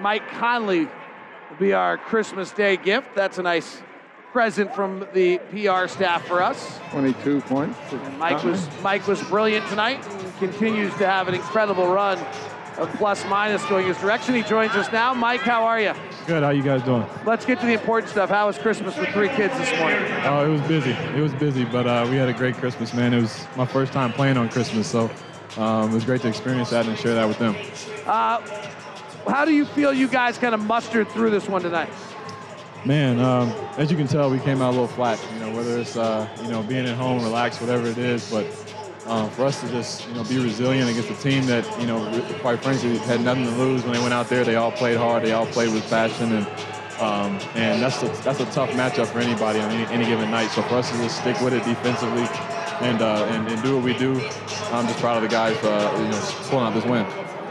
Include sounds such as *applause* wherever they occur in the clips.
Mike Conley will be our Christmas Day gift. That's a nice present from the PR staff for us. 22 points. And Mike was Mike was brilliant tonight and continues to have an incredible run of plus minus going his direction. He joins us now. Mike, how are you? Good. How you guys doing? Let's get to the important stuff. How was Christmas with three kids this morning? Oh, it was busy. It was busy, but uh, we had a great Christmas, man. It was my first time playing on Christmas, so um, it was great to experience that and share that with them. Uh, how do you feel you guys kind of mustered through this one tonight? Man, um, as you can tell, we came out a little flat. You know, whether it's uh, you know being at home, relaxed, whatever it is, but um, for us to just you know be resilient against a team that you know quite frankly had nothing to lose when they went out there. They all played hard. They all played with passion, and um, and that's a, that's a tough matchup for anybody on any, any, given night. So for us to just stick with it defensively and, uh, and, and do what we do, I'm just proud of the guys for uh, you know pulling out this win.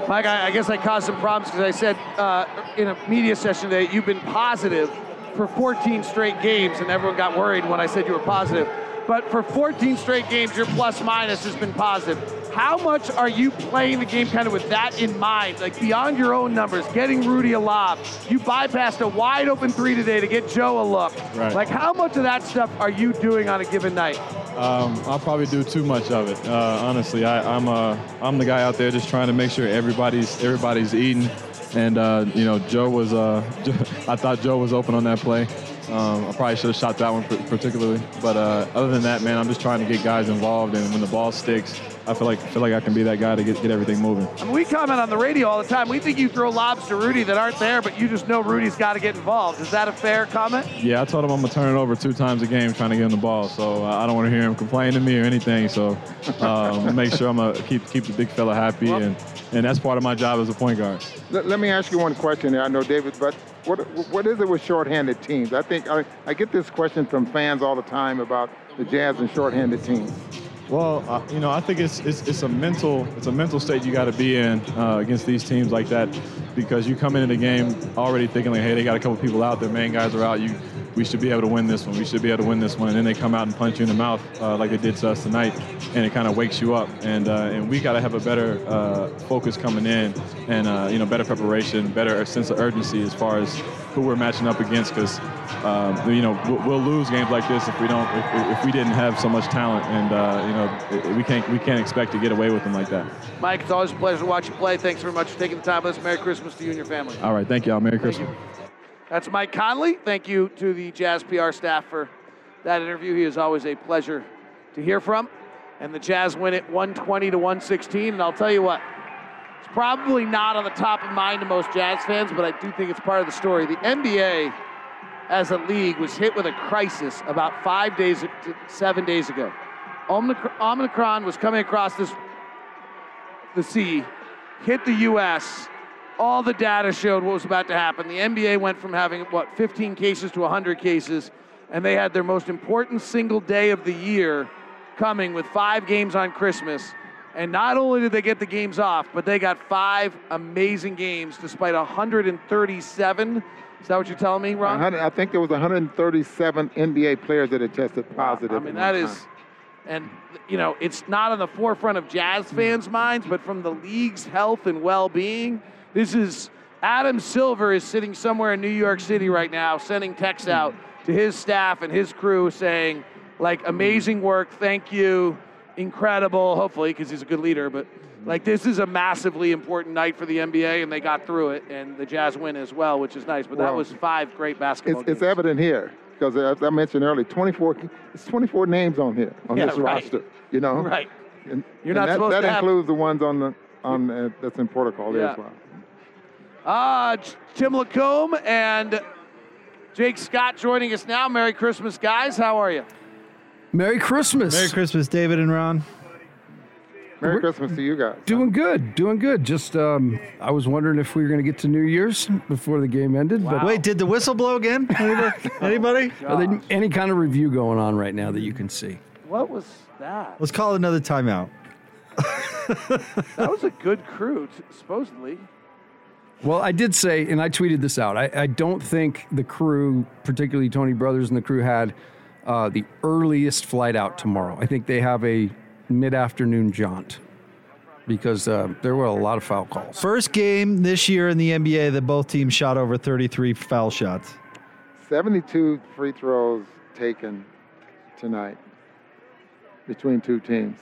Mike, I, I guess I caused some problems because I said uh, in a media session that you've been positive for 14 straight games, and everyone got worried when I said you were positive. But for 14 straight games, your plus minus has been positive. How much are you playing the game kind of with that in mind? Like beyond your own numbers, getting Rudy a lob. You bypassed a wide open three today to get Joe a look. Right. Like how much of that stuff are you doing on a given night? Um, I'll probably do too much of it. Uh, honestly, I, am uh, I'm the guy out there just trying to make sure everybody's everybody's eating. And uh, you know, Joe was. Uh, *laughs* I thought Joe was open on that play. Um, I probably should have shot that one particularly. But uh, other than that, man, I'm just trying to get guys involved. And when the ball sticks, I feel like feel like I can be that guy to get, get everything moving. I mean, we comment on the radio all the time. We think you throw lobs to Rudy that aren't there, but you just know Rudy's got to get involved. Is that a fair comment? Yeah, I told him I'm gonna turn it over two times a game trying to get him the ball. So uh, I don't want to hear him complain to me or anything. So um, *laughs* make sure I'm gonna keep keep the big fella happy, well, and and that's part of my job as a point guard. Let, let me ask you one question. I know David, but what what is it with shorthanded teams? I think I, I get this question from fans all the time about the Jazz and shorthanded teams. Well, uh, you know, I think it's, it's, it's a mental it's a mental state you got to be in uh, against these teams like that, because you come into the game already thinking like, hey, they got a couple people out, their main guys are out. You we should be able to win this one. We should be able to win this one. And then they come out and punch you in the mouth uh, like they did to us tonight, and it kind of wakes you up. And uh, and we got to have a better uh, focus coming in, and uh, you know better preparation, better sense of urgency as far as who we're matching up against. Because um, you know we'll, we'll, lose games like this if we don't if, if we didn't have so much talent, and uh, you know we can't we can't expect to get away with them like that. Mike, it's always a pleasure to watch you play. Thanks very much for taking the time with us. Merry Christmas to you and your family. All right, thank you all. Merry Christmas. That's Mike Conley. Thank you to the Jazz PR staff for that interview. He is always a pleasure to hear from. And the Jazz win it 120 to 116. And I'll tell you what, it's probably not on the top of mind to most Jazz fans, but I do think it's part of the story. The NBA, as a league, was hit with a crisis about five days, seven days ago. Omicron was coming across this the sea, hit the U.S all the data showed what was about to happen. The NBA went from having, what, 15 cases to 100 cases, and they had their most important single day of the year coming with five games on Christmas. And not only did they get the games off, but they got five amazing games despite 137. Is that what you're telling me, Ron? I think there was 137 NBA players that had tested positive. Wow. I mean, that is, time. and you know, it's not on the forefront of Jazz fans' minds, but from the league's health and well-being this is Adam Silver is sitting somewhere in New York City right now, sending texts out to his staff and his crew saying, like, amazing work, thank you, incredible, hopefully, because he's a good leader, but like this is a massively important night for the NBA, and they got through it, and the Jazz win as well, which is nice. But well, that was five great basketball. It's, it's evident here because, as I mentioned earlier, 24 it's 24 names on here on yeah, this right. roster. You know, right? And, You're not that, supposed that to includes have... the ones on the on uh, that's in protocol yeah. there as well. Uh, Tim LaComb and Jake Scott joining us now. Merry Christmas, guys. How are you? Merry Christmas. Merry Christmas, David and Ron. Merry We're Christmas to you guys. Doing good, doing good. Just, um, I was wondering if we were going to get to New Year's before the game ended. Wow. But wait, did the whistle blow again? *laughs* Anybody? Anybody? Are there any kind of review going on right now that you can see? What was that? Let's call it another timeout. that was a good crew, supposedly. Well, I did say, and I tweeted this out. I, I don't think the crew, particularly Tony Brothers and the crew, had uh, the earliest flight out tomorrow. I think they have a mid-afternoon jaunt. because uh, there were a lot of foul calls. First game this year in the NBA that both teams shot over 33 foul shots. 72 free throws taken tonight between two teams.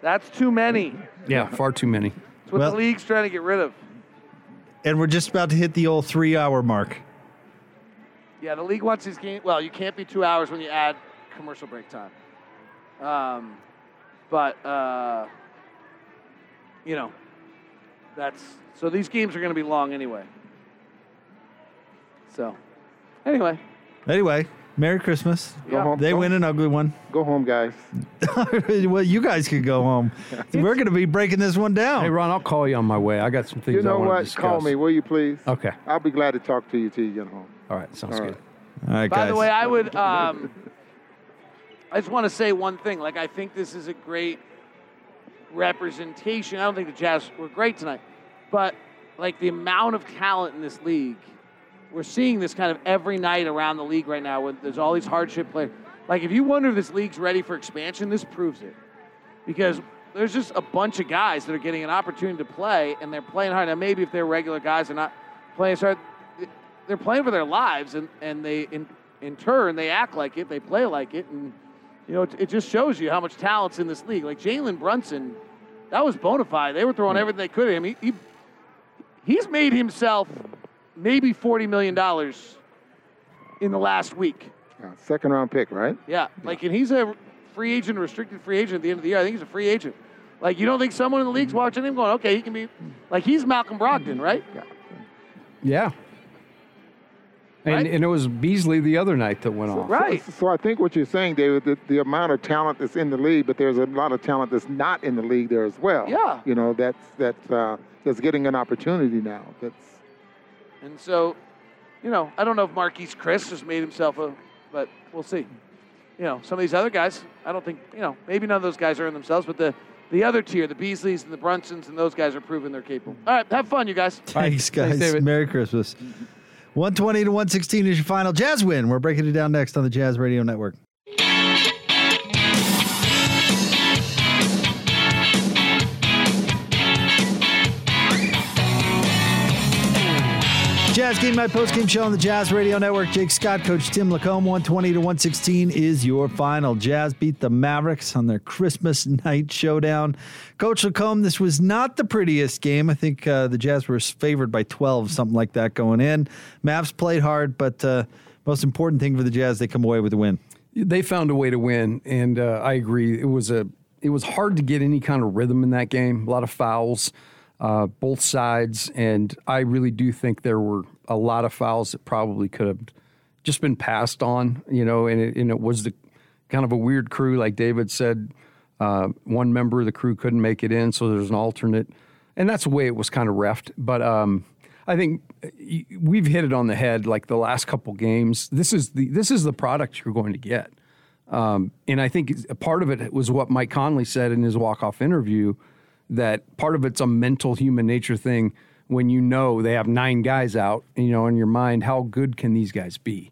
That's too many. Yeah, far too many. It's what Well- the league's trying to get rid of. And we're just about to hit the old three hour mark. Yeah, the league wants these games. Well, you can't be two hours when you add commercial break time. Um, but uh, you know, that's so these games are going to be long anyway. So, anyway, Anyway, Merry Christmas. Go Yeah. home. They go, win an ugly one. *laughs* Go home, guys. *laughs* well, you guys could go home. *laughs* We're going to be breaking this one down. Hey, Ron, I'll call you on my way. I got some things You know I want what? to discuss. Call me, will you please? Okay. I'll be glad to talk to you till you get home. All right. Sounds All good. right. All right, by guys. the way, I would. Um, I just want to say one thing. Like, I think this is a great representation. I don't think the Jazz were great tonight, but like the amount of talent in this league, we're seeing this kind of every night around the league right now. When there's all these hardship players. Like, if you wonder if this league's ready for expansion, this proves it, because there's just a bunch of guys that are getting an opportunity to play, and they're playing hard. Now, maybe if they're regular guys, they're not playing hard. They're playing for their lives, and, and they in in turn they act like it, they play like it, and you know it, it just shows you how much talent's in this league. Like Jalen Brunson, that was bona fide. They were throwing hmm. everything they could at him. He, he he's made himself maybe forty million dollars in the last week. Uh, second round pick, right? Yeah, like and he's a free agent, restricted free agent at the end of the year. I think he's a free agent. Like you don't think someone in the league's watching him going, okay, he can be like he's Malcolm Brogdon, right? Yeah. And, Right? and it was Beasley the other night that went off. Right. So, so I think what you're saying, David, the, the amount of talent that's in the league, but there's a lot of talent that's not in the league there as well. Yeah. You know, that's that's uh, that's getting an opportunity now. That's And so, you know, I don't know if Marquese Chriss has made himself a, but we'll see. You know, some of these other guys, I don't think, you know, maybe none of those guys earn themselves, but the, the other tier, the Beasleys and the Brunsons and those guys are proving they're capable. All right, have fun, you guys. *laughs* Thanks, guys. David. Merry Christmas. 120 to 116 is your final Jazz win. We're breaking it down next on the Jazz Radio Network. Jazz Game Night Post Game Show on the Jazz Radio Network. Jake Scott, Coach Tim LaComb. 120 to 116 is your final. Jazz beat the Mavericks on their Christmas *laughs* night showdown. Coach LaComb, this was not the prettiest game. I think uh, the Jazz were favored by 12, something like that going in. Mavs played hard, but uh, most important thing for the Jazz, they come away with a win. They found a way to win, and uh, I agree. It was a it was hard to get any kind of rhythm in that game. A lot of fouls, uh, both sides, and I really do think there were a lot of fouls that probably could have just been passed on. You know, and it, and it was the kind of a weird crew, like David said. Uh, one member of the crew couldn't make it in, so there's an alternate, and that's the way it was kind of refed. But um, I think we've hit it on the head. Like the last couple games, this is the this is the product you're going to get. Um, and I think part of it was what Mike Conley said in his walk-off interview that part of it's a mental human nature thing when you know they have nine guys out, you know, in your mind, how good can these guys be?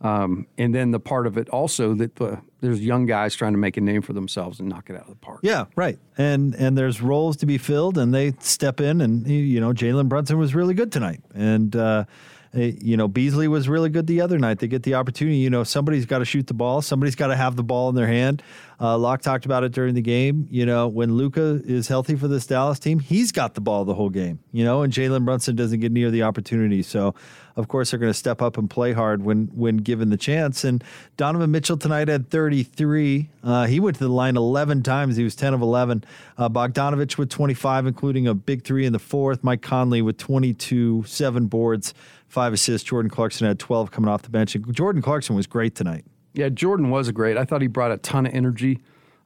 Um, and then the part of it also that the, there's young guys trying to make a name for themselves and knock it out of the park. Yeah, right. And and there's roles to be filled, and they step in, and you know Jalen Brunson was really good tonight, and uh, you know Beasley was really good the other night. They get the opportunity. You know somebody's got to shoot the ball, somebody's got to have the ball in their hand. Uh, Locke talked about it during the game. You know when Luka is healthy for this Dallas team, he's got the ball the whole game. You know, and Jalen Brunson doesn't get near the opportunity. So of course they're going to step up and play hard when when given the chance. And Donovan Mitchell tonight had 33. Uh, he went to the line 11 times. He was 10 of 11. Uh, Bogdanovich with 25, including a big three in the fourth. Mike Conley with 22, seven boards, five assists. Jordan Clarkson had 12 coming off the bench. And Jordan Clarkson was great tonight. Yeah, Jordan was great. I thought he brought a ton of energy,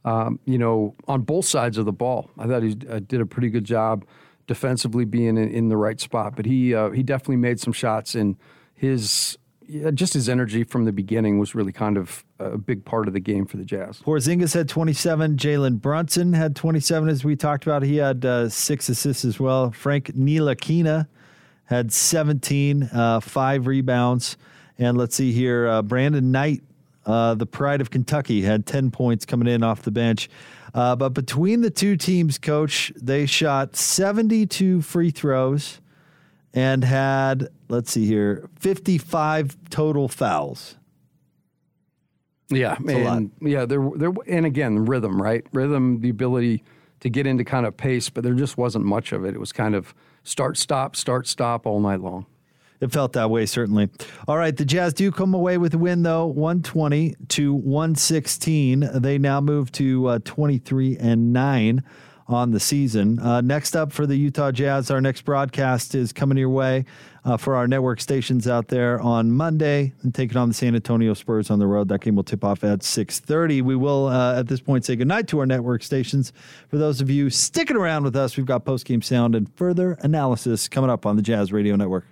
um, you know, on both sides of the ball. I thought he uh, did a pretty good job defensively being in, in the right spot. But he uh, he definitely made some shots, and his yeah, just his energy from the beginning was really kind of a big part of the game for the Jazz. Porzingis had 27. Jalen Brunson had 27, as we talked about. He had uh, six assists as well. Frank Ntilikina had 17, uh, five rebounds. And let's see here, uh, Brandon Knight, uh, the pride of Kentucky, had 10 points coming in off the bench. Uh, but between the two teams, coach, they shot 72 free throws and had, let's see here, 55 total fouls. Yeah, and yeah, there, there, and again, rhythm, right? Rhythm, the ability to get into kind of pace, but there just wasn't much of it. It was kind of start, stop, start, stop all night long. It felt that way, certainly. All right, the Jazz do come away with a win, though, 120 to 116. They now move to uh, 23 and 9 on the season. Uh, next up for the Utah Jazz, our next broadcast is coming your way uh, for our network stations out there on Monday and taking on the San Antonio Spurs on the road. That game will tip off at 6:30. We will uh, at this point say goodnight to our network stations. For those of you sticking around with us, we've got post game sound and further analysis coming up on the Jazz Radio Network.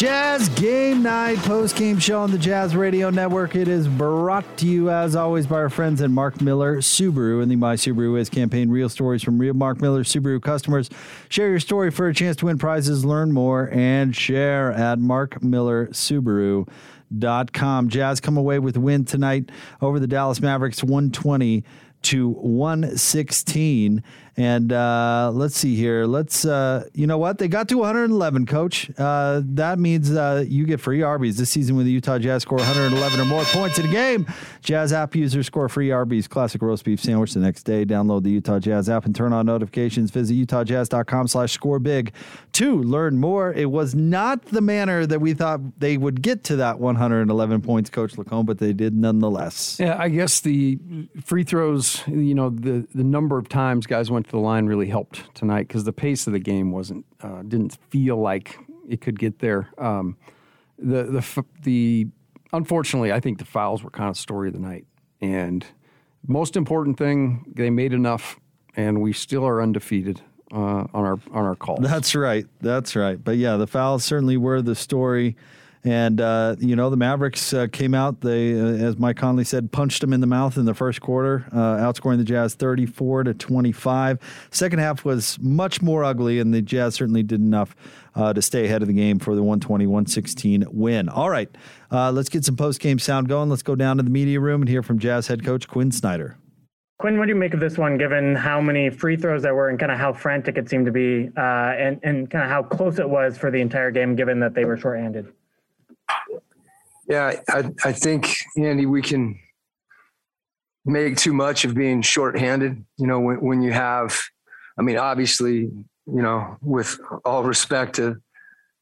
Jazz Game Night post game show on the Jazz Radio Network. It is brought to you, as always, by our friends at Mark Miller Subaru and the My Subaru Is campaign. Real stories from real Mark Miller Subaru customers. Share your story for a chance to win prizes, learn more, and share at Mark Miller Subaru. Dot com. Jazz come away with win tonight over the Dallas Mavericks 120 to 116. And uh, let's see here. Let's, uh, you know what? They got to 111, coach. Uh, that means uh, you get free Arby's this season when the Utah Jazz score 111 or more points in a game. Jazz app users score free Arby's classic roast beef sandwich the next day. Download the Utah Jazz app and turn on notifications. Visit utahjazz.com slash score big to learn more. It was not the manner that we thought they would get to that 111 points, Coach LaComb, but they did nonetheless. Yeah, I guess the free throws, you know, the, the number of times guys went the line really helped tonight because the pace of the game wasn't uh, didn't feel like it could get there. Um, the the the unfortunately, I think the fouls were kind of story of the night, and most important thing, they made enough, and we still are undefeated. Uh, on our on our call. That's right. That's right. But yeah, the fouls certainly were the story. And uh, you know the Mavericks uh, came out. They, uh, as Mike Conley said, punched them in the mouth in the first quarter, uh, outscoring the Jazz 34 to 25. Second half was much more ugly, and the Jazz certainly did enough uh, to stay ahead of the game for the 120-116 win. All right, uh, let's get some post-game sound going. Let's go down to the media room and hear from Jazz head coach Quin Snyder. Quin, what do you make of this one, given how many free throws there were and kind of how frantic it seemed to be, and and kind of how close it was for the entire game, given that they were shorthanded? Yeah, I, I think, Andy, we can make too much of being shorthanded. You know, when, when you have, I mean, obviously, you know, with all respect to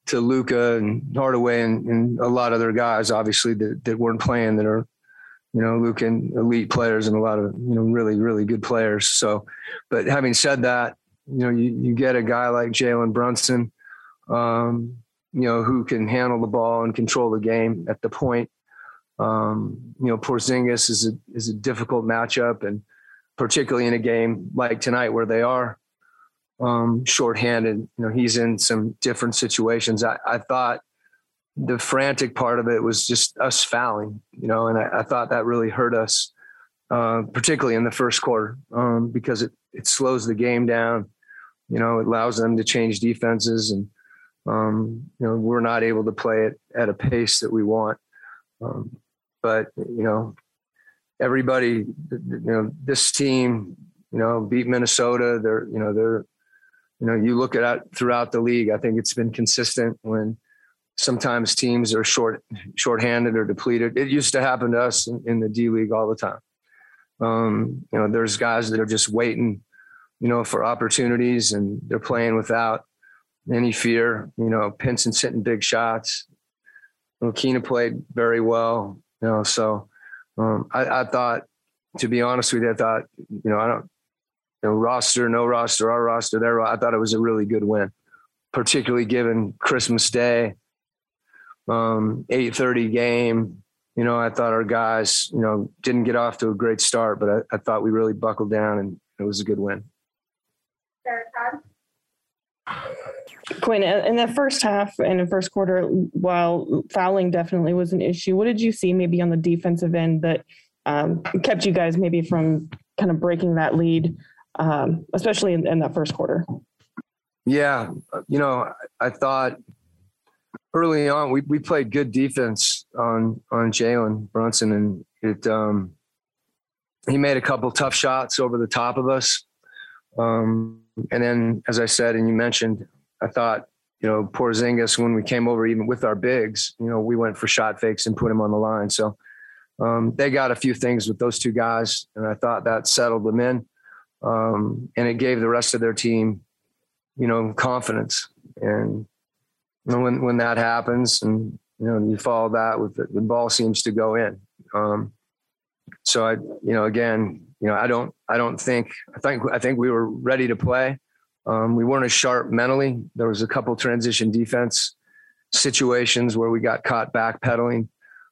to Luka and Hardaway and, and, a lot of other guys, obviously that, that weren't playing that are, you know, Luka and elite players and a lot of you know really really good players. So, but having said that, you know, you, you get a guy like Jalen Brunson. Um, you know, who can handle the ball and control the game at the point. Um, you know, Porzingis is a is a difficult matchup, and particularly in a game like tonight where they are um, shorthanded. You know, he's in some different situations. I, I thought the frantic part of it was just us fouling. You know, and I, I thought that really hurt us, uh, particularly in the first quarter, um, because it it slows the game down. You know, it allows them to change defenses and um, you know, we're not able to play it at a pace that we want. Um, but you know, everybody, you know, this team, you know, beat Minnesota. They're, you know, they're, you know, you look at throughout the league. I think it's been consistent when sometimes teams are short, shorthanded or depleted. It used to happen to us in, in the D League all the time. Um, you know, there's guys that are just waiting, you know, for opportunities, and they're playing without any fear. You know, Pinson hitting big shots. Keena played very well. You know, so um, I, I, thought, to be honest with you, I thought, you know, I don't, you know, roster, no roster, our roster, there. I thought it was a really good win, particularly given Christmas Day, um, eight thirty game. you know, I thought our guys, you know, didn't get off to a great start, but I, I thought we really buckled down and it was a good win. Quin, in the first half and the first quarter, while fouling definitely was an issue, what did you see maybe on the defensive end that um, kept you guys maybe from kind of breaking that lead, um, especially in, in that first quarter? Yeah, you know, I thought early on we, we played good defense on on Jalen Brunson, and it um, he made a couple tough shots over the top of us. Um, and then, as I said, and you mentioned, I thought you know Porzingis when we came over, even with our bigs, you know, we went for shot fakes and put him on the line. So um, they got a few things with those two guys, and I thought that settled them in, um, and it gave the rest of their team you know, confidence. And you know, when when that happens, and you know, you follow that with the, the ball seems to go in. Um, so I, you know, again, you know, I don't, I don't think, I think, I think we were ready to play. Um, we weren't as sharp mentally. There was a couple transition defense situations where we got caught backpedaling.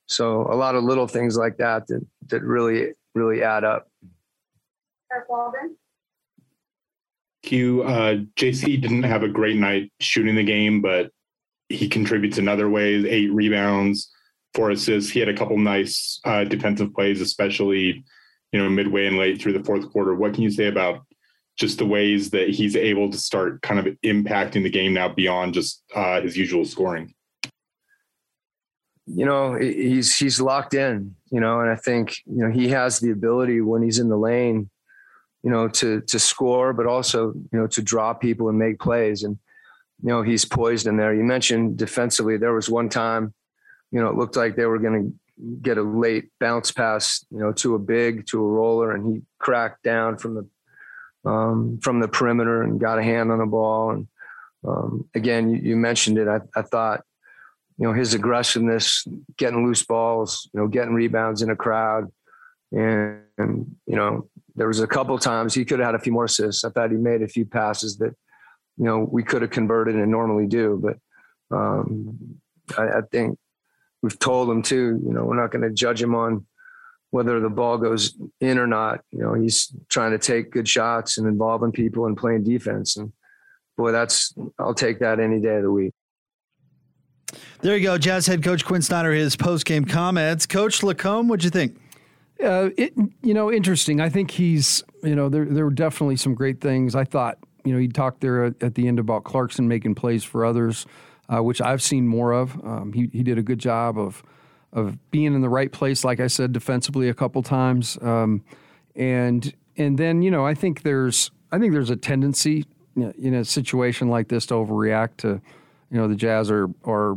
So a lot of little things like that that that really, really add up. Eric Walden. Q, uh, JC didn't have a great night shooting the game, but he contributes in other ways eight rebounds, four assists. He had a couple nice uh, defensive plays, especially you know midway and late through the fourth quarter. What can you say about just the ways that he's able to start kind of impacting the game now beyond just uh, his usual scoring? You know, he's he's locked in. You know, and I think you know he has the ability when he's in the lane you know, to to score, but also you know to draw people and make plays. And you know, he's poised in there. You mentioned defensively. There was one time, you know, it looked like they were going to get a late bounce pass, you know, to a big, to a roller, and he cracked down from the um, from the perimeter and got a hand on the ball. And um, again, you, you, mentioned it. I, I thought, you know, his aggressiveness, getting loose balls, you know, getting rebounds in a crowd, and, and you know, there was a couple times he could have had a few more assists. I thought he made a few passes that, you know, we could have converted and normally do. But um, I, I, think we've told him too, you know, we're not going to judge him on whether the ball goes in or not. You know, he's trying to take good shots and involving people and playing defense. And boy, that's, I'll take that any day of the week. There you go. Jazz head coach Quin Snyder, his post game comments. Coach LaComb, what'd you think? Uh, it, you know, interesting. I think he's, you know, there there were definitely some great things. I thought, you know, he talked there at, at the end about Clarkson making plays for others, uh, which I've seen more of. Um, he he did a good job of of being in the right place, like I said, defensively a couple times, um, and and then you know, I think there's I think there's a tendency in a situation like this to overreact to, you know, the Jazz are are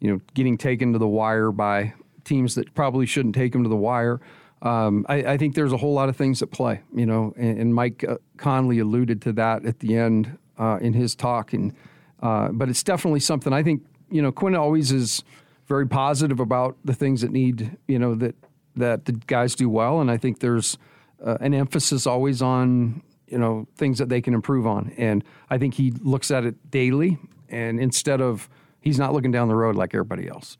you know getting taken to the wire by teams that probably shouldn't take them to the wire um, I, I, think there's a whole lot of things at play, you know, and, and Mike uh, Conley alluded to that at the end uh, in his talk. And uh, but it's definitely something I think you know Quin always is very positive about the things that need you know that that the guys do well, and I think there's uh, an emphasis always on you know things that they can improve on, and I think he looks at it daily, and instead of he's not looking down the road like everybody else.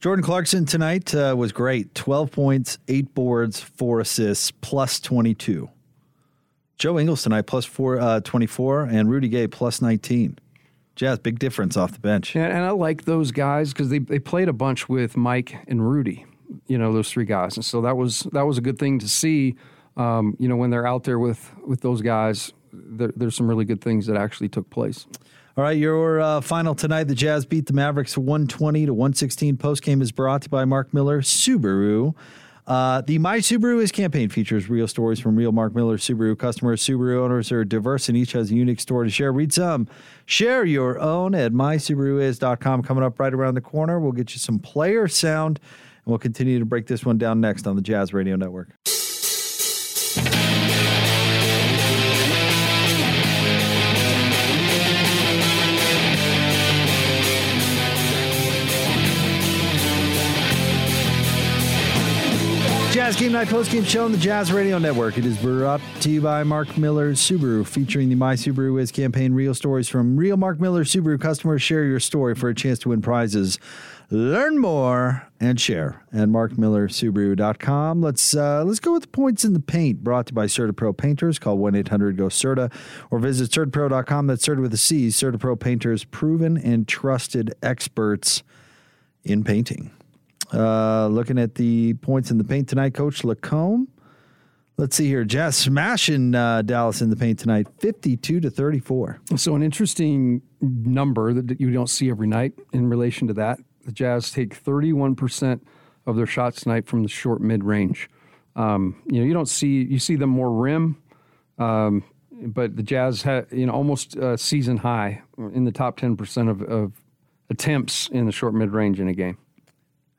Jordan Clarkson tonight uh, was great 12 points, eight boards, four assists, plus 22. Joe Ingles tonight, plus four, uh, 24, and Rudy Gay, plus 19. Jazz, big difference off the bench. And, and I like those guys because they, they played a bunch with Mike and Rudy, you know, those three guys. And so that was that was a good thing to see, um, you know, when they're out there with, with those guys. There, there's some really good things that actually took place. All right, your uh, final tonight: the Jazz beat the Mavericks 120 to 116. Post game is brought to you by Mark Miller Subaru. Uh, the My Subaru is campaign features real stories from real Mark Miller Subaru customers. Subaru owners are diverse and each has a unique story to share. Read some, share your own at mysubaruis.com. Coming up right around the corner, we'll get you some player sound, and we'll continue to break this one down next on the Jazz Radio Network. Jazz Game Night Post Game Show on the Jazz Radio Network. It is brought to you by Mark Miller Subaru, featuring the My Subaru Is campaign. Real stories from real Mark Miller Subaru customers. Share your story for a chance to win prizes. Learn more and share at markmillersubaru.com. Let's uh, let's go with the points in the paint. Brought to you by CertaPro Painters. Call one eight hundred go Certa or visit CertaPro.com. That's Certa with a C. CertaPro Painters, proven and trusted experts in painting. Uh, looking at the points in the paint tonight, Coach LaComb. Let's see here. Jazz smashing uh, Dallas in the paint tonight, 52 to 34. So, an interesting number that you don't see every night in relation to that. The Jazz take 31% of their shots tonight from the short mid range. Um, you know, you don't see, you see them more rim, um, but the Jazz had, you know, almost uh, season high in the top 10% of, of attempts in the short mid range in a game.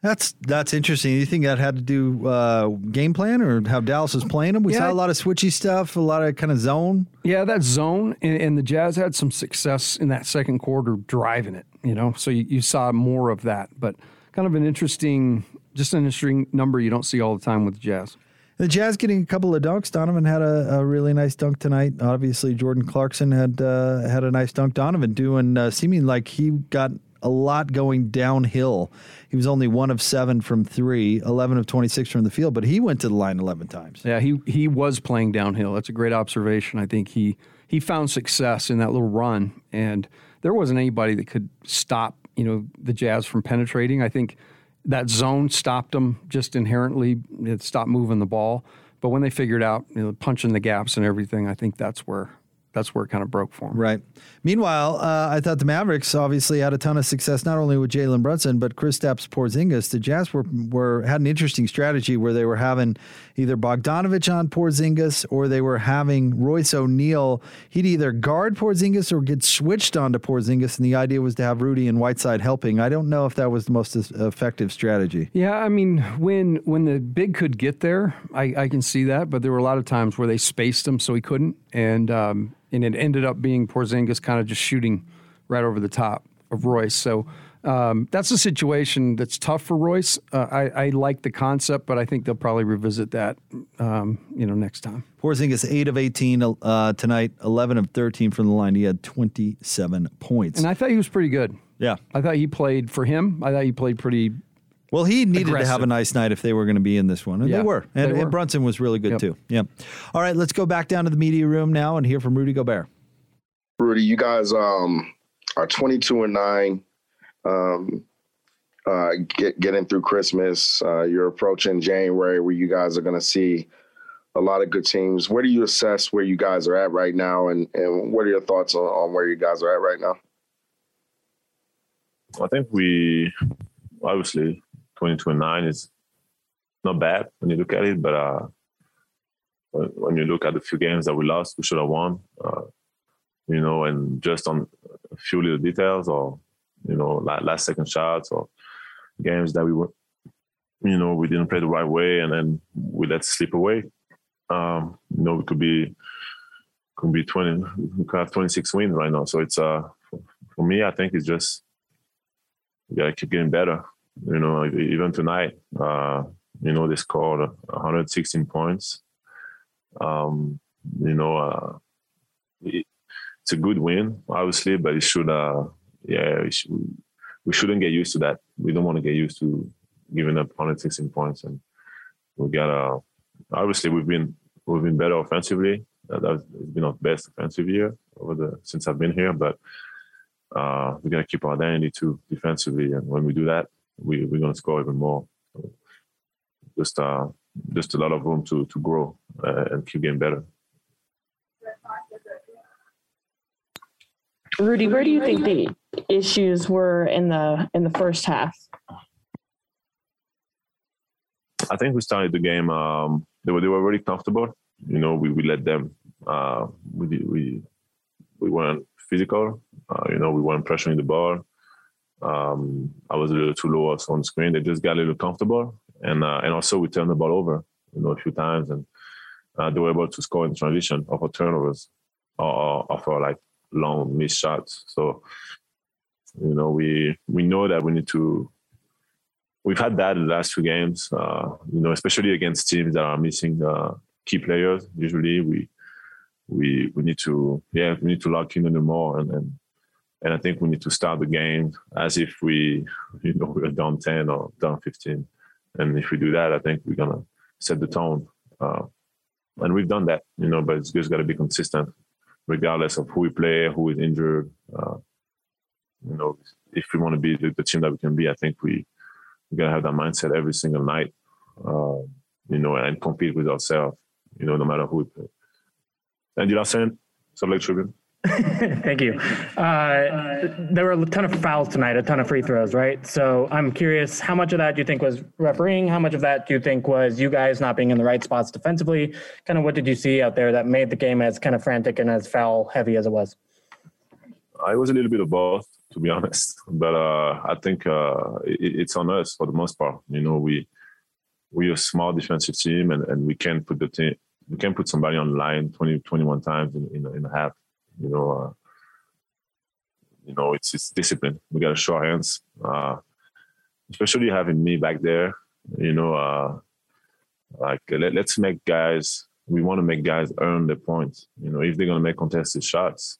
That's that's interesting. You think that had to do uh, game plan or how Dallas was playing them? We Yeah. saw a lot of switchy stuff, a lot of kind of zone. Yeah, that zone, and, and the Jazz had some success in that second quarter driving it, you know, so you, you saw more of that, but kind of an interesting, just an interesting number you don't see all the time with the Jazz. The Jazz getting a couple of dunks. Donovan had a, a really nice dunk tonight. Obviously, Jordan Clarkson had uh, had a nice dunk. Donovan doing uh, seeming like he got a lot going downhill. He was only one of seven from three, 11 of 26 from the field, but he went to the line 11 times. Yeah, he he was playing downhill. That's a great observation. I think he he found success in that little run, and there wasn't anybody that could stop you know the Jazz from penetrating. I think that zone stopped them just inherently. It stopped moving the ball. But when they figured out you know punching the gaps and everything, I think that's where that's where it kind of broke for him. Right. Meanwhile, uh, I thought the Mavericks obviously had a ton of success not only with Jalen Brunson but Chris Kristaps Porzingis. The Jazz were were had an interesting strategy where they were having either Bogdanovich on Porzingis or they were having Royce O'Neale. He'd either guard Porzingis or get switched onto Porzingis, and the idea was to have Rudy and Whiteside helping. I don't know if that was the most effective strategy. Yeah, I mean, when when the big could get there, I, I can see that. But there were a lot of times where they spaced him so he couldn't, and um, and it ended up being Porzingis kind of just shooting right over the top of Royce. So um, that's a situation that's tough for Royce. Uh, I, I like the concept, but I think they'll probably revisit that, um, you know, next time. Porzingis eight of eighteen uh, tonight, eleven of thirteen from the line. He had twenty seven points. And I thought he was pretty good. Yeah, I thought he played for him. I thought he played pretty. Well, he needed to have a nice night if they were going to be in this one, and Yeah, they were. And, they were. and Brunson was really good Yep. too. Yeah. All right, let's go back down to the media room now and hear from Rudy Gobert. Rudy, you guys um, are 22 and nine. Um, uh, get, getting through Christmas, uh, you're approaching January, where you guys are going to see a lot of good teams. Where do you assess where you guys are at right now, and and what are your thoughts on, on where you guys are at right now? I think we obviously 22 and 9 is not bad when you look at it, but uh, when, when you look at the few games that we lost, we should have won. Uh, you know, and just on a few little details or you know la- last second shots or games that we were, you know, we didn't play the right way and then we let slip away. Um, you know, we could be could be 20, we could have 26 wins right now. So it's uh for, for me, I think it's just we gotta keep getting better. You know, even tonight, uh, you know, they scored 116 points. Um, you know, uh, it, it's a good win, obviously, but it should, uh, yeah, should, we shouldn't get used to that. We don't want to get used to giving up 116 points, and we gotta. Obviously, we've been we've been better offensively. Uh, That has been our best offensive year over the since I've been here, but uh, we gotta keep our identity too defensively, and when we do that, we we're gonna score even more. So just uh, just a lot of room to to grow uh, and keep getting better. Rudy, where do you think the issues were in the in the first half? I think we started the game. Um, they were they were really comfortable. You know, we, we let them. Uh, we we we weren't physical. Uh, you know, we weren't pressuring the ball. Um, I was a little too low on the screen. They just got a little comfortable, and uh, and also we turned the ball over. You know, a few times, and uh, they were able to score in transition off of turnovers or, or off of like long missed shots. So, you know, we we know that we need to we've had that in the last few games. Uh, you know, especially against teams that are missing uh, key players. Usually, we we we need to yeah we need to lock in a little more and, and and I think we need to start the game as if we *laughs* you know we're down ten or down fifteen. And if we do that, I think we're gonna set the tone. Uh, and we've done that, you know. But it's just got to be consistent, regardless of who we play, who is injured. Uh, you know, if we want to be the, the, team that we can be, I think we we gotta have that mindset every single night. Uh, you know, and compete with ourselves. You know, no matter who we play. Andy Larsen, Salt Lake Tribune. *laughs* Thank you. Uh, there were a ton of fouls tonight, a ton of free throws, right? So I'm curious, how much of that do you think was refereeing? How much of that do you think was you guys not being in the right spots defensively? Kind of what did you see out there that made the game as kind of frantic and as foul heavy as it was? I was a little bit of both, to be *laughs* honest. But uh, I think uh, it, it's on us for the most part. You know, we we're a small defensive team, and, and we can put the team we can put somebody on line 20, 21 times in, in, in a half. You know, uh, you know, it's it's discipline. We got to show our hands, uh, especially having me back there. You know, uh, like let, let's make guys. We want to make guys earn the points. You know, if they're gonna make contested shots,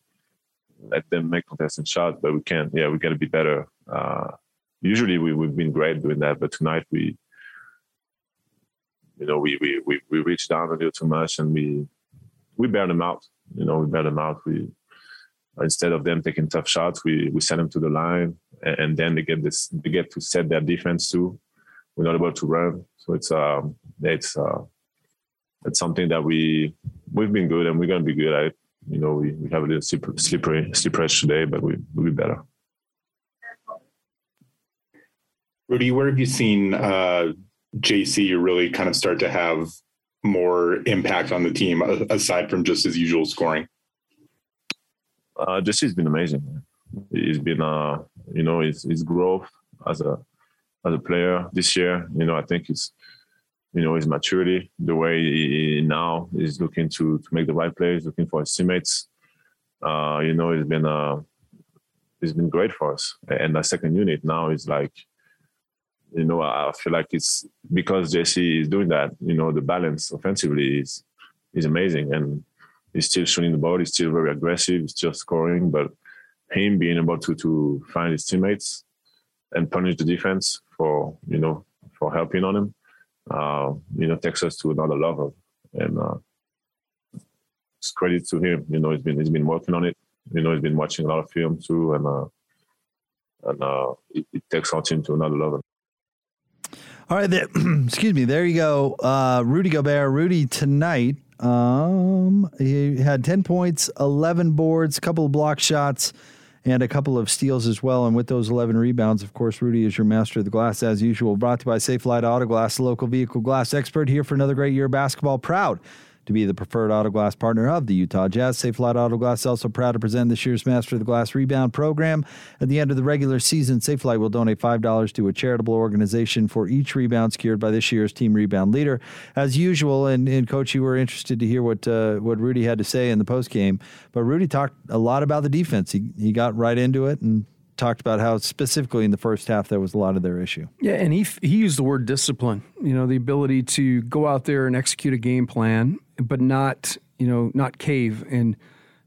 let them make contested shots. But we can't. Yeah, we got to be better. Uh, usually we we've been great doing that, but tonight we you know, we we we, we reached down a little too much and we we bailed them out. You know, we bailed them out. We instead of them taking tough shots, we we send them to the line and, and then they get this they get to set their defense too. We're not able to run. So it's um it's uh it's something that we we've been good and we're gonna be good at it. You know, we, we have a little slippery slippery slippery today, but we we'll be better. Rudy, where have you seen uh, JC really kind of start to have more impact on the team aside from just his usual scoring? Uh, JC's been amazing. He's been, uh, you know, his, his growth as a as a player this year. You know, I think it's, you know, his maturity, the way he, now is looking to to make the right plays, looking for his teammates. Uh, you know, it's been uh, it's been great for us. And the second unit now is like you know, I feel like it's because JC is doing that. You know, the balance offensively is is amazing, and he's still shooting the ball. He's still very aggressive. He's still scoring, but him being able to to find his teammates and punish the defense for you know for helping on him, uh, you know, takes us to another level. And uh, it's credit to him. You know, he's been he's been working on it. You know, he's been watching a lot of film too, and uh, and uh, it, it takes our team to another level. All right, there, *clears throat* excuse me. There you go, uh, Rudy Gobert. Rudy tonight, um, he had ten points, eleven boards, a couple of block shots, and a couple of steals as well. And with those eleven rebounds, of course, Rudy is your master of the glass as usual. Brought to you by Safelite Auto Glass, the local vehicle glass expert, here for another great year of basketball. Proud to be the preferred auto glass partner of the Utah Jazz. Safelite Auto Glass also proud to present this year's Master of the Glass Rebound program. At the end of the regular season, Safelite will donate $5 to a charitable organization for each rebound secured by this year's team rebound leader. As usual, and, and Coach, you were interested to hear what uh, what Rudy had to say in the post game, but Rudy talked a lot about the defense. He, he got right into it and talked about how specifically in the first half that was a lot of their issue. Yeah, and he he used the word discipline. You know, the ability to go out there and execute a game plan, but not you know not cave. And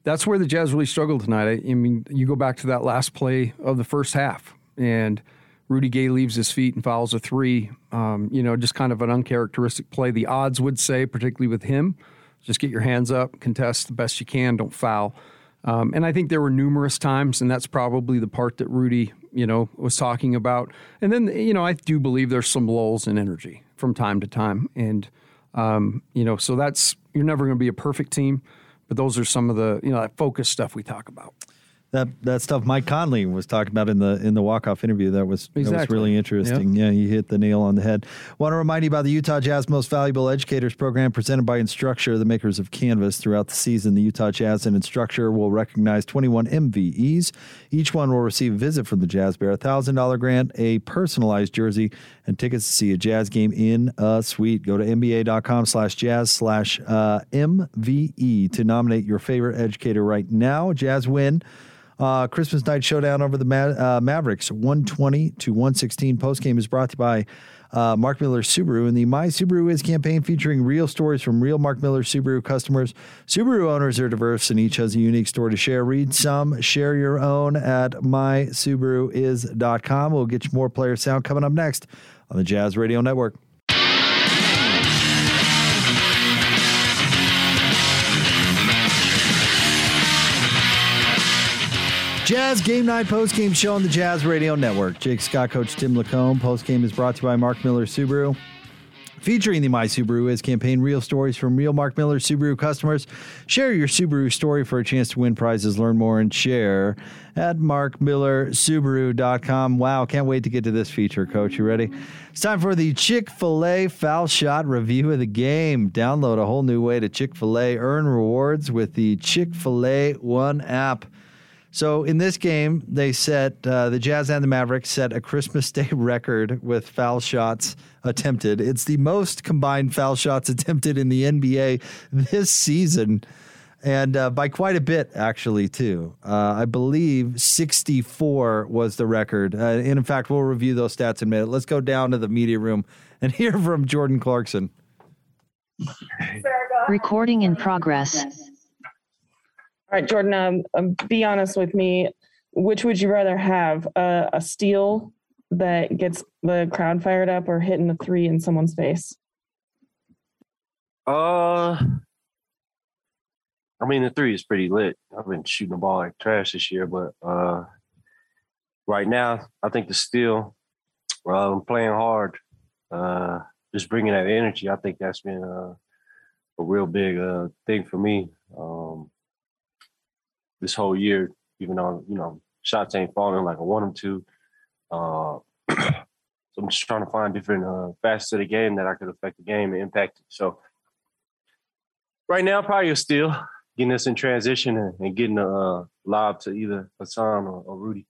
that's where the Jazz really struggled tonight. I, I mean, you go back to that last play of the first half, and Rudy Gay leaves his feet and fouls a three. Um, you know, just kind of an uncharacteristic play. The odds would say, particularly with him, just get your hands up, contest the best you can, don't foul. Um, and I think there were numerous times, and that's probably the part that Rudy, you know, was talking about. And then, you know, I do believe there's some lulls in energy from time to time, and um, you know, so that's you're never going to be a perfect team, but those are some of the you know that focus stuff we talk about that that stuff Mike Conley was talking about in the in the walk off interview. That was exactly. that was really interesting. Yep. Yeah, you hit the nail on the head. Want to remind you about the Utah Jazz Most Valuable Educators program presented by Instructure, the makers of Canvas. Throughout the season, the Utah Jazz and Instructure will recognize 21 MVEs. Each one will receive a visit from the Jazz Bear, a thousand dollar grant, a personalized jersey, and tickets to see a Jazz game in a suite. Go to nba.com/jazz slash uh, MVE to nominate your favorite educator right now. Jazz win Uh, Christmas night showdown over the Ma- uh, Mavericks, 120 to 116. Postgame is brought to you by uh, Mark Miller Subaru and the My Subaru Is campaign featuring real stories from real Mark Miller Subaru customers. Subaru owners are diverse and each has a unique story to share. Read some, share your own at mysubaruis.com. We'll get you more player sound coming up next on the Jazz Radio Network. Jazz Game Night Post Game Show on the Jazz Radio Network. Jake Scott, Coach Tim LaComb. Post Game is brought to you by Mark Miller Subaru. Featuring the My Subaru Is campaign, real stories from real Mark Miller Subaru customers. Share your Subaru story for a chance to win prizes. Learn more and share at markmillersubaru.com. Wow, can't wait to get to this feature, Coach. You ready? It's time for the Chick fil A foul shot review of the game. Download a whole new way to Chick fil A. Earn rewards with the Chick fil A One app. So in this game, they set uh, the Jazz and the Mavericks set a Christmas Day *laughs* record with foul shots attempted. It's the most combined foul shots attempted in the NBA this season, and uh, by quite a bit actually too. Uh, I believe 64 was the record. Uh, and in fact, we'll review those stats in a minute. Let's go down to the media room and *laughs* hear from Jordan Clarkson. Recording in progress. All right, Jordan, um, um, be honest with me. Which would you rather have? Uh, a steal that gets the crowd fired up or hitting a three in someone's face? Uh, I mean, the three is pretty lit. I've been shooting the ball like trash this year, but uh, right now, I think the steal, well, I'm playing hard, uh, just bringing that energy. I think that's been uh, a real big uh, thing for me. Um, this whole year, even though you know shots ain't falling like I want them to. Uh, *clears throat* so I'm just trying to find different uh, facets of the game that I could affect the game and impact it. So right now, probably a steal, getting us in transition and, and getting a uh, lob to either Hassan or, or Rudy.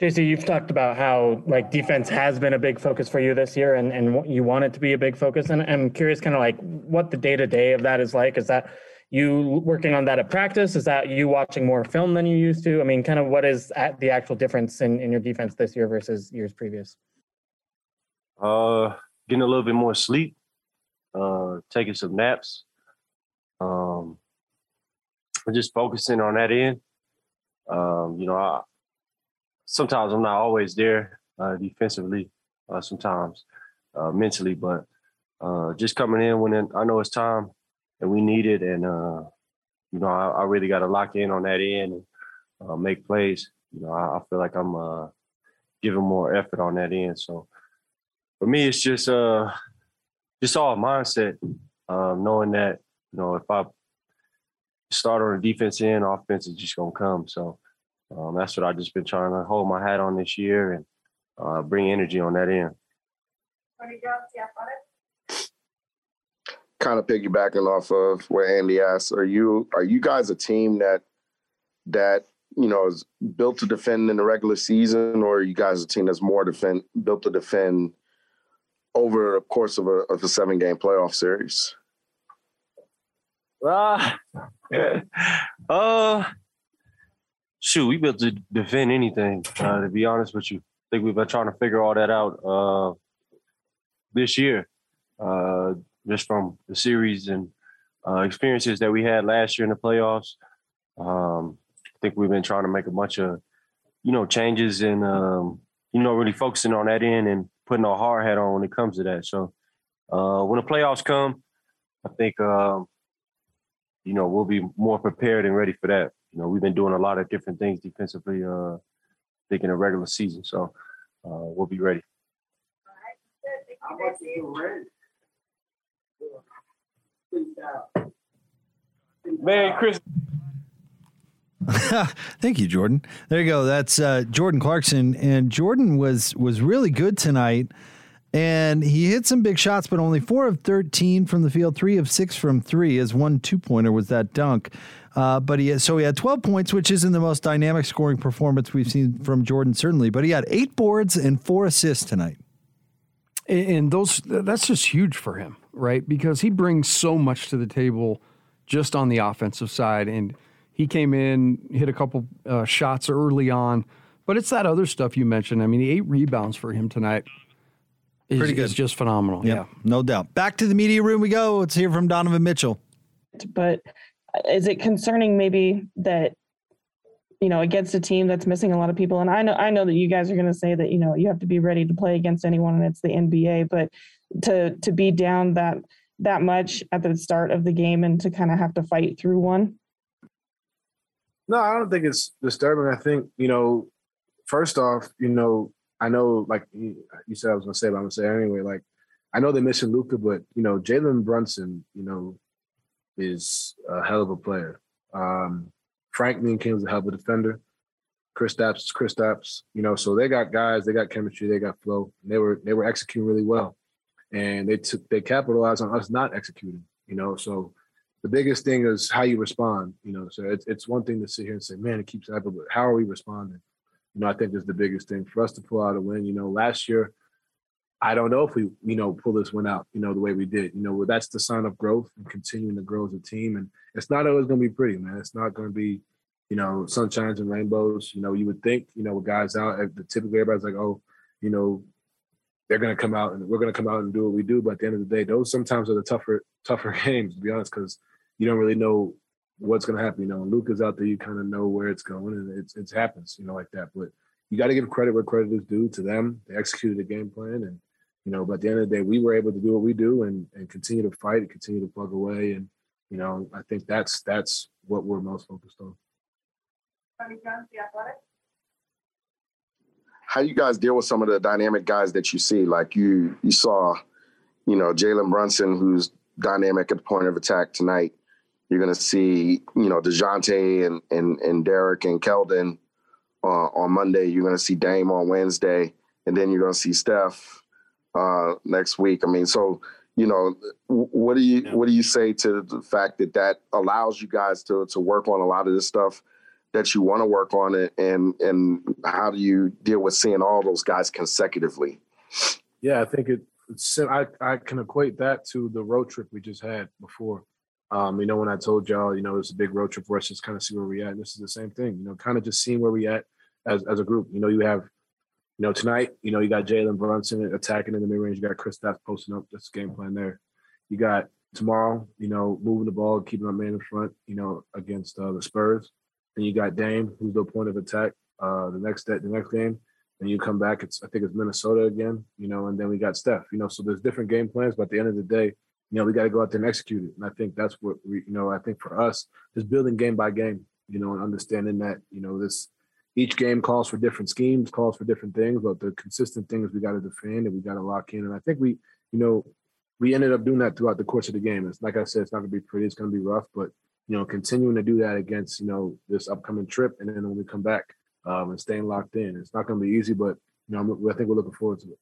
JC, you've talked about how like defense has been a big focus for you this year, and and you want it to be a big focus. And I'm curious, kind of like what the day to day of that is like. Is that you working on that at practice? Is that you watching more film than you used to? I mean, kind of what is the actual difference in in your defense this year versus years previous? Uh, getting a little bit more sleep, uh, taking some naps, um, just focusing on that end. Um, you know, I, sometimes I'm not always there uh, defensively, uh, sometimes uh, mentally, but uh, just coming in when I know it's time and we need it, and uh, you know I, I, really got to lock in on that end and uh, make plays. You know I, I feel like I'm giving more effort on that end. So for me, it's just just all mindset, um, knowing that you know if I start on the defense end, offense is just gonna come. So um, that's what I've just been trying to hold my hat on this year and uh, bring energy on that end. Kind of piggybacking off of what Andy asked, are you are you guys a team that that you know is built to defend in the regular season, or are you guys a team that's more defend built to defend over the course of a, of a seven game playoff series? *laughs* Uh, uh shoot, we built to defend anything. Uh, to be honest with you, I think we've been trying to figure all that out uh, this year, uh, just from the series and uh, experiences that we had last year in the playoffs. Um, I think we've been trying to make a bunch of, you know, changes and um, you know really focusing on that end and putting our hard hat on when it comes to that. So uh, when the playoffs come, I think um, you know we'll be more prepared and ready for that you know, we've been doing a lot of different things defensively, uh, thinking a regular season. So uh, we'll be ready. Merry Christmas. *laughs* Thank you, Jordan. There you go. That's uh, Jordan Clarkson, and Jordan was was really good tonight. And he hit some big shots, but only four of 13 from the field, three of six from three. His one two pointer was that dunk. Uh, but he had, so he had 12 points, which isn't the most dynamic scoring performance we've seen from Jordan, certainly. But he had eight boards and four assists tonight. And those that's just huge for him, right? Because he brings so much to the table just on the offensive side. And he came in, hit a couple uh, shots early on, but it's that other stuff you mentioned. I mean, eight rebounds for him tonight. Is, Pretty good. is just phenomenal. Yep, Yeah. no doubt. Back to the media room we go. Let's hear from Donovan Mitchell. but uh, is it concerning maybe that you know against a team that's missing a lot of people and i know i know that you guys are going to say that you know you have to be ready to play against anyone and it's the nba but to to be down that that much at the start of the game and to kind of have to fight through one No, I don't think it's disturbing. I think, you know, first off, you know, I know, like you said I was to say, but I'm to say anyway. Like, I know they're missing Luka, but, you know, Jalen Brunson, you know, is a hell of a player. Um, Frank King is a hell of a defender. Kristaps is Kristaps, you know, so they got guys, they got chemistry, they got flow. They were they were executing really well. And they took they capitalized on us not executing, you know. So the biggest thing is how you respond. You know, so it's it's one thing to sit here and say, man, it keeps happening, but how are we responding? You know, I think is the biggest thing for us to pull out a win. You know, last year, I don't know if we, you know, pull this one out, you know, the way we did. You know, that's the sign of growth and continuing to grow as a team. And it's not always going to be pretty, man. It's not going to be, you know, sunshines and rainbows. You know, you would think, you know, with guys out, eh, the typically everybody's like, oh, you know, they're going to come out and we're going to come out and do what we do. But at the end of the day, those sometimes are the tougher, tougher *laughs* games, to be honest, because you don't really know what's going to happen. You know, when Luka's out there, you kind of know where it's going, and it's it happens, you know, like that. But you got to give credit where credit is due to them. They executed the game plan, and you know, but at the end of the day, we were able to do what we do and and continue to fight and continue to plug away. And you know, I think that's that's what we're most focused on. how you guys deal with some of the dynamic guys that you see? Like you you saw, you know, Jalen Brunson, who's dynamic at the point of attack tonight. You're gonna see, you know, Dejounte and and and Derrick and Keldon uh, on Monday. You're gonna see Dame on Wednesday, and then you're gonna see Steph uh, next week. I mean, so you know, what do you what do you say to the fact that that allows you guys to to work on a lot of this stuff that you want to work on it, and and how do you deal with seeing all those guys consecutively? Yeah, I think it. It's, I I can equate that to the road trip we just had before. Um, you know, when I told y'all, you know, it's a big road trip for us, just kind of see where we at. And this is the same thing, you know, kind of just seeing where we at as as a group. You know, you have, you know, tonight, you know, you got Jalen Brunson attacking in the mid range. You got Kristaps posting up. That's game plan there. You got tomorrow, you know, moving the ball, keeping our man in front, you know, against uh, the Spurs. Then you got Dame, who's the point of attack. Uh, the next day, the next game, and you come back. It's I think it's Minnesota again, you know, and then we got Steph, you know. So there's different game plans, but at the end of the day, you know, we got to go out there and execute it. And I think that's what we, you know, I think for us, just building game by game, you know, and understanding that, you know, this each game calls for different schemes, calls for different things, but the consistent things we got to defend and we got to lock in. And I think we, you know, we ended up doing that throughout the course of the game. It's like I said, it's not gonna be pretty, it's gonna be rough, but you know, continuing to do that against, you know, this upcoming trip and then when we come back um, and staying locked in. It's not gonna be easy, but you know, I think we're looking forward to it.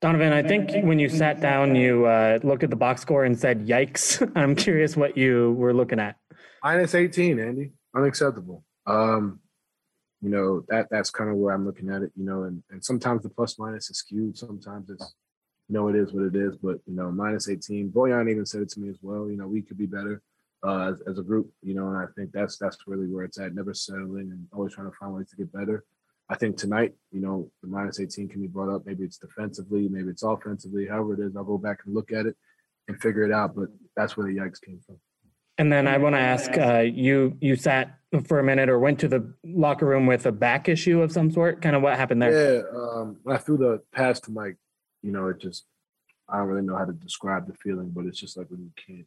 Donovan, I think when you sat down, you uh, looked at the box score and said, "Yikes!" *laughs* I'm curious what you were looking at. Minus 18, Andy. Unacceptable. Um, you know, that that's kind of where I'm looking at it, you know, and, and sometimes the plus minus is skewed. Sometimes it's, you know, it is what it is, but, you know, minus 18. Bojan even said it to me as well. You know, we could be better uh, as, as a group, you know, and I think that's that's really where it's at. Never settling and always trying to find ways to get better. I think tonight, you know, the minus 18 can be brought up. Maybe it's defensively, maybe it's offensively, however it is. I'll go back and look at it and figure it out. But that's where the yikes came from. And then I want to ask uh, you. You sat for a minute or went to the locker room with a back issue of some sort. Kind of what happened there? Yeah, um, when I threw the pass to Mike, you know, it just I don't really know how to describe the feeling, but it's just like when you can't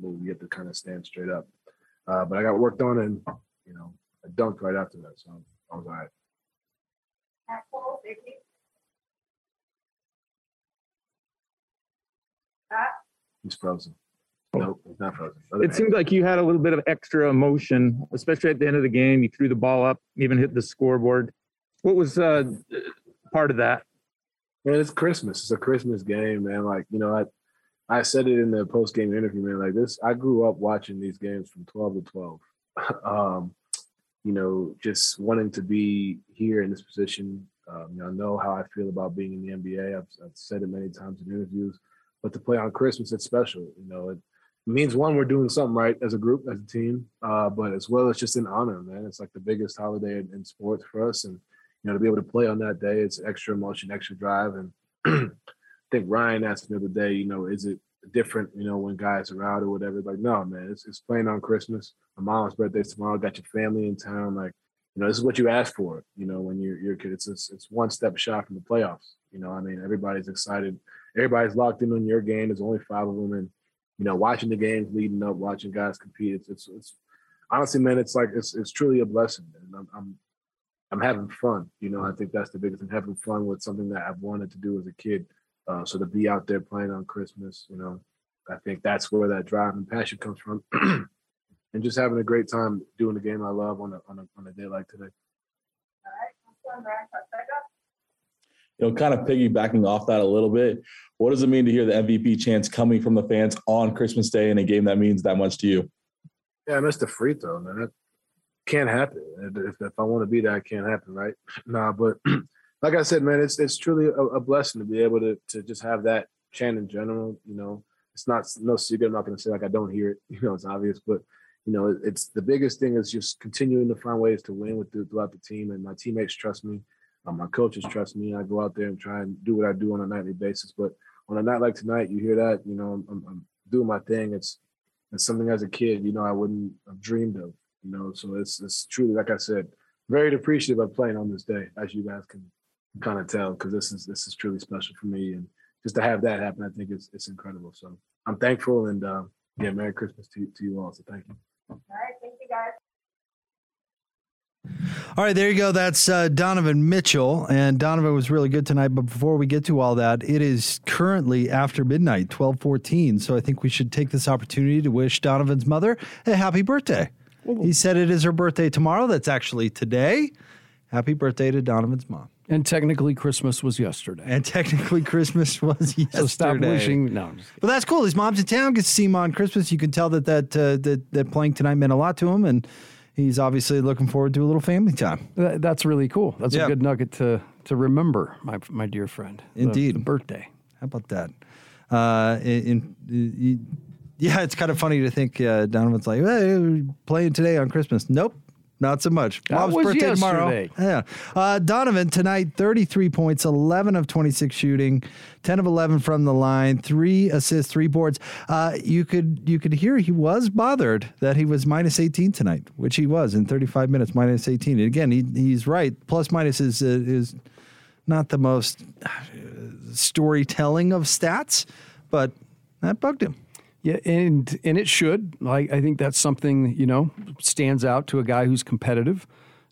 move, you have to kind of stand straight up. Uh, but I got worked on, and you know, I dunked right after that, so I was all right. He's frozen. Nope, he's not frozen. Other It seemed like you had a little bit of extra emotion, especially at the end of the game. You threw the ball up, even hit the scoreboard. What was uh, part of that? Man, it's Christmas. It's a Christmas game, man. Like, you know, I I said it in the post game interview, man. Like this, I grew up watching these games from 12 to 12. *laughs* um, you know, just wanting to be here in this position. Um, I know how I feel about being in the NBA. I've, I've said it many times in interviews. but to play on Christmas, it's special. You know, it means one, we're doing something right as a group, as a team, uh, but as well, it's just an honor, man. It's like the biggest holiday in, in sports for us, and you know, to be able to play on that day, it's extra emotion, extra drive, and *clears throat* I think Ryan asked me the other day, you know, is it different, you know, when guys are out or whatever? Like, no, man, it's, it's playing on Christmas. My mom's birthday's tomorrow. Got your family in town. Like, you know, this is what you ask for. You know, when you're you're kid, it's it's, it's one step shot from the playoffs. You know, I mean, everybody's excited. Everybody's locked in on your game. There's only five of them, and you know, watching the games leading up, watching guys compete. It's it's, it's honestly, man, it's like it's it's truly a blessing, and I'm, I'm I'm having fun. You know, I think that's the biggest thing. Having fun with something that I've wanted to do as a kid. Uh, so to be out there playing on Christmas, you know, I think that's where that drive and passion comes from. *clears throat* and just having a great time doing the game I love on a on a, on a day like today. You know, kind of piggybacking off that a little bit, what does it mean to hear the MVP chants coming from the fans on Christmas Day in a game that means that much to you? Yeah, I missed the free throw, man. That can't happen. If, if I want to be there, it can't happen, right? *clears throat* nah, but *clears throat* like I said, man, it's it's truly a, a, blessing to be able to to just have that chant in general. You know, it's not no secret. I'm not going to say like I don't hear it. *laughs* You know, it's obvious, but you know, it's the biggest thing is just continuing to find ways to win with the, throughout the team, and my teammates trust me. Um, my coaches trust me. I go out there and try and do what I do on a nightly basis. But on a night like tonight, you hear that, you know, I'm, I'm doing my thing. It's it's something as a kid, you know, I wouldn't have dreamed of. You know, so it's it's truly, like I said, very appreciative of playing on this day, as you guys can kind of tell, because this is this is truly special for me, and just to have that happen, I think it's it's incredible. So I'm thankful, and uh, yeah, Merry Christmas to to you all. So thank you. All right, thank you guys. All right, there you go. That's uh, Donovan Mitchell. And Donovan was really good tonight. But before we get to all that, it is currently after midnight, 1214. So I think we should take this opportunity to wish Donovan's mother a happy birthday. He said it is her birthday tomorrow. That's actually today. Happy birthday to Donovan's mom. And technically, Christmas was yesterday. And technically, Christmas was yesterday. So stop wishing. No, but that's cool. His mom's in town. Gets to see him on Christmas. You can tell that that uh, that that playing tonight meant a lot to him, and he's obviously looking forward to a little family time. That, that's really cool. That's Yeah. a good nugget to to remember, my my dear friend. Indeed. the birthday. How about that? Uh, in, in- yeah, it's kind of funny to think uh, Donovan's like, hey, playing today on Christmas. Nope, not so much. Was birthday tomorrow. Yeah. Uh, Donovan tonight, 33 points, 11 of 26 shooting, 10 of 11 from the line, three assists, three boards. Uh, you could you could hear he was bothered that he was minus 18 tonight, which he was in 35 minutes, minus 18. And again, he, he's right. Plus minus is uh, is not the most uh, storytelling of stats, but that bugged him. Yeah, and and it should. Like I think that's something you know stands out to a guy who's competitive.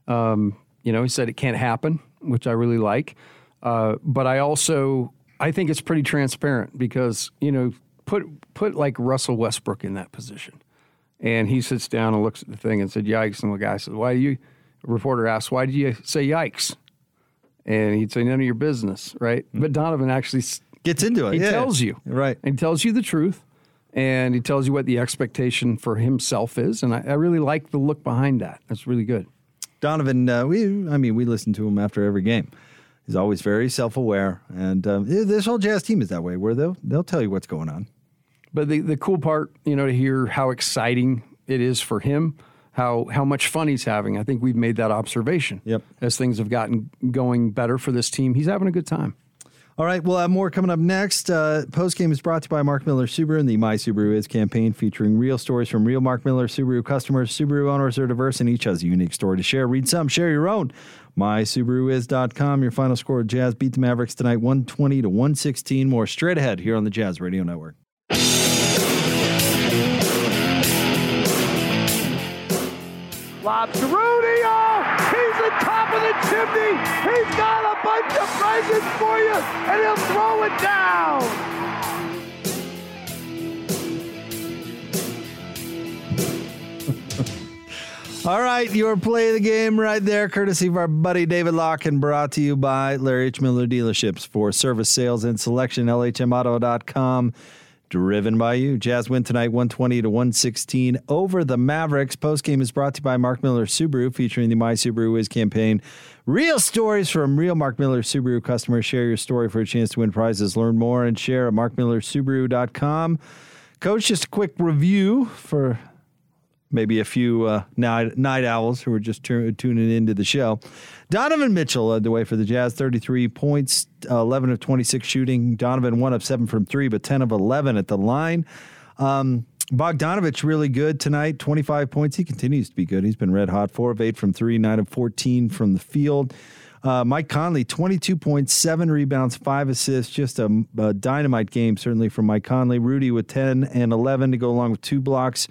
Um, you know, he said it can't happen, which I really like. Uh, but I also I think it's pretty transparent because you know put put like Russell Westbrook in that position, and he sits down and looks at the thing and said, "Yikes!" And the guy says, "Why do you?" A reporter asks, "Why did you say yikes?" And he'd say, "None of your business," right? But Donovan actually Gets into it. He yeah. tells you, right? And he tells you the truth, and he tells you what the expectation for himself is. And I, I really like the look behind that. That's really good. Donovan, uh, we I mean, we listen to him after every game. He's always very self-aware, and um, this whole Jazz team is that way, where they'll they'll tell you what's going on. But the, the cool part, you know, to hear how exciting it is for him, how how much fun he's having. I think we've made that observation. Yep. As things have gotten going better for this team, he's having a good time. All right, we'll have more coming up next. Uh, Post game is brought to you by Mark Miller Subaru and the My Subaru Is campaign, featuring real stories from real Mark Miller Subaru customers. Subaru owners are diverse and each has a unique story to share. Read some, share your own. MySubaruIs.com. Your final score: Jazz beat the Mavericks tonight, one twenty to one sixteen. More straight ahead here on the Jazz Radio Network. Lob to. Of for you, and he'll throw it down. *laughs* All right, your play of the game right there, courtesy of our buddy David Locke, and brought to you by Larry H. Miller Dealerships for service, sales, and selection. LHMauto.com. driven by you. Jazz win tonight 120 to 116 over the Mavericks. Postgame is brought to you by Mark Miller Subaru, featuring the My Subaru Is campaign. Real stories from real Mark Miller Subaru customers. Share your story for a chance to win prizes. Learn more and share at markmillersubaru.com. Coach, just a quick review for maybe a few uh, night, night owls who are just tu- tuning into the show. Donovan Mitchell led the way for the Jazz, 33 points, uh, 11 of 26 shooting. Donovan, 1 of 7 from 3, but 10 of 11 at the line. Um, Bogdanovic really good tonight, 25 points. He continues to be good. He's been red hot, 4 of 8 from 3, 9 of 14 from the field. Uh, Mike Conley, 22 points, 7 rebounds, 5 assists. Just a, a dynamite game, certainly from Mike Conley. Rudy with 10 and 11 to go along with two blocks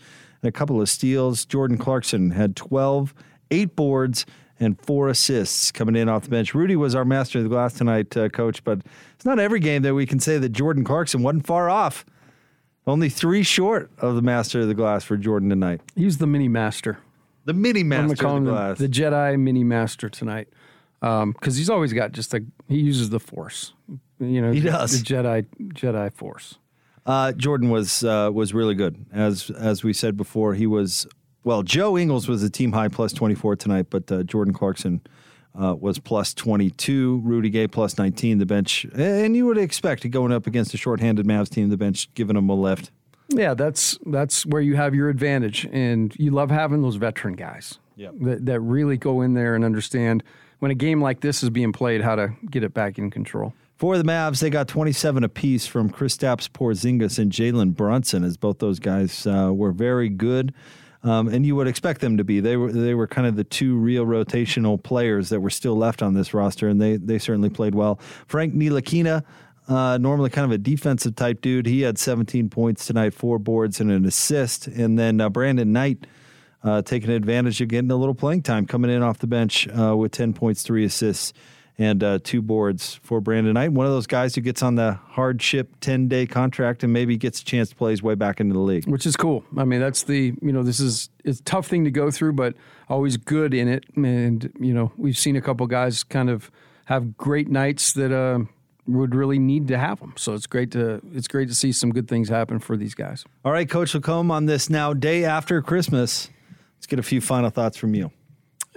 and a couple of steals. Jordan Clarkson had 12, 8 boards, and four assists coming in off the bench. Rudy was our master of the glass tonight, uh, coach, but it's not every game that we can say that Jordan Clarkson wasn't far off. Only three short of the master of the glass for Jordan tonight. He was the mini master. The mini master of the the, glass. the Jedi mini master tonight, because he's always got just a he uses the Force. You know, He the- does. the Jedi Jedi Force. Uh, Jordan was uh, was really good, as as we said before. He was well. Joe Ingles was a team high plus twenty four tonight, but uh, Jordan Clarkson uh, was plus twenty two. Rudy Gay plus nineteen. The bench, and you would expect going up against a shorthanded Mavs team. The bench giving them a lift. Yeah, that's that's where you have your advantage, and you love having those veteran guys Yep. that that really go in there and understand when a game like this is being played how to get it back in control. For the Mavs, they got 27 apiece from Kristaps Porzingis and Jalen Brunson, as both those guys uh, were very good, um, and you would expect them to be. They were they were kind of the two real rotational players that were still left on this roster, and they they certainly played well. Frank Ntilikina, uh, normally kind of a defensive type dude, he had 17 points tonight, four boards and an assist, and then uh, Brandon Knight. Uh, taking advantage of getting a little playing time, coming in off the bench uh, with 10 points, three assists, and uh, two boards for Brandon Knight. One of those guys who gets on the hardship 10 day contract and maybe gets a chance to play his way back into the league. which is cool. I mean, that's the you know this is it's a tough thing to go through, but always good in it. And you know we've seen a couple guys kind of have great nights that uh, would really need to have them. So it's great to it's great to see some good things happen for these guys. All right, Coach LaComb, on this now, day after Christmas, let's get a few final thoughts from you.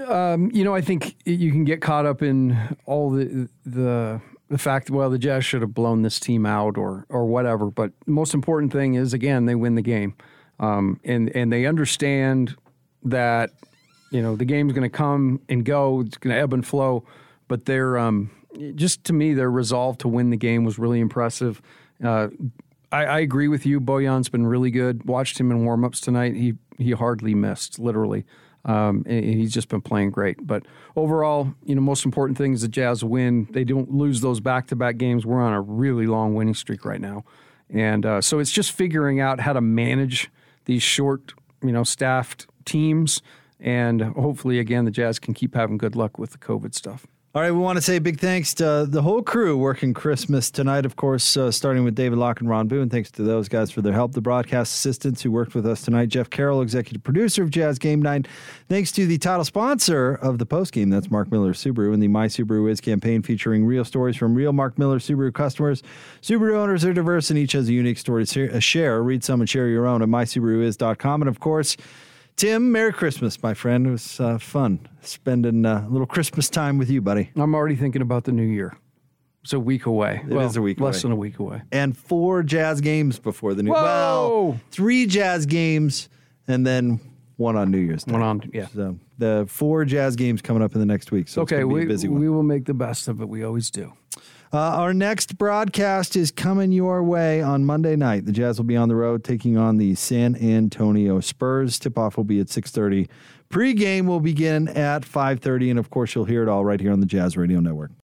Um, you know, I think you can get caught up in all the the the fact well, the Jazz should have blown this team out or or whatever. But the most important thing is again they win the game, um, and and they understand that you know the game's going to come and go, it's going to ebb and flow, but they're um, just to me their resolve to win the game was really impressive. Uh, I, I agree with you. Bojan's been really good. Watched him in warmups tonight. He he hardly missed, literally. Um, he's just been playing great. But overall, you know, most important thing is the Jazz win. They don't lose those back-to-back games. We're on a really long winning streak right now, and uh, so it's just figuring out how to manage these short, you know, staffed teams. And hopefully, again, the Jazz can keep having good luck with the COVID stuff. All right, we want to say big thanks to the whole crew working Christmas tonight, of course, uh, starting with David Locke and Ron Boone. Thanks to those guys for their help. The broadcast assistants who worked with us tonight, Jeff Carroll, executive producer of Jazz Game Night. Thanks to the title sponsor of the postgame, that's Mark Miller Subaru, and the My Subaru Is campaign featuring real stories from real Mark Miller Subaru customers. Subaru owners are diverse and each has a unique story to share. Read some and share your own at mysubaruis.com. And of course, Tim, Merry Christmas, my friend. It was uh, fun spending uh, a little Christmas time with you, buddy. I'm already thinking about the new year. It's a week away. It is a week less away. than a week away. And four jazz games before the new. Whoa! Well, three jazz games, and then one on New Year's. Day. One on, yeah. So the four jazz games coming up in the next week. So it's okay, we, a busy one. we will make the best of it. We always do. Uh, our next broadcast is coming your way on Monday night. The Jazz will be on the road taking on the San Antonio Spurs. Tip-off will be at 6.30. Pre-game will begin at 5.30, and of course you'll hear it all right here on the Jazz Radio Network.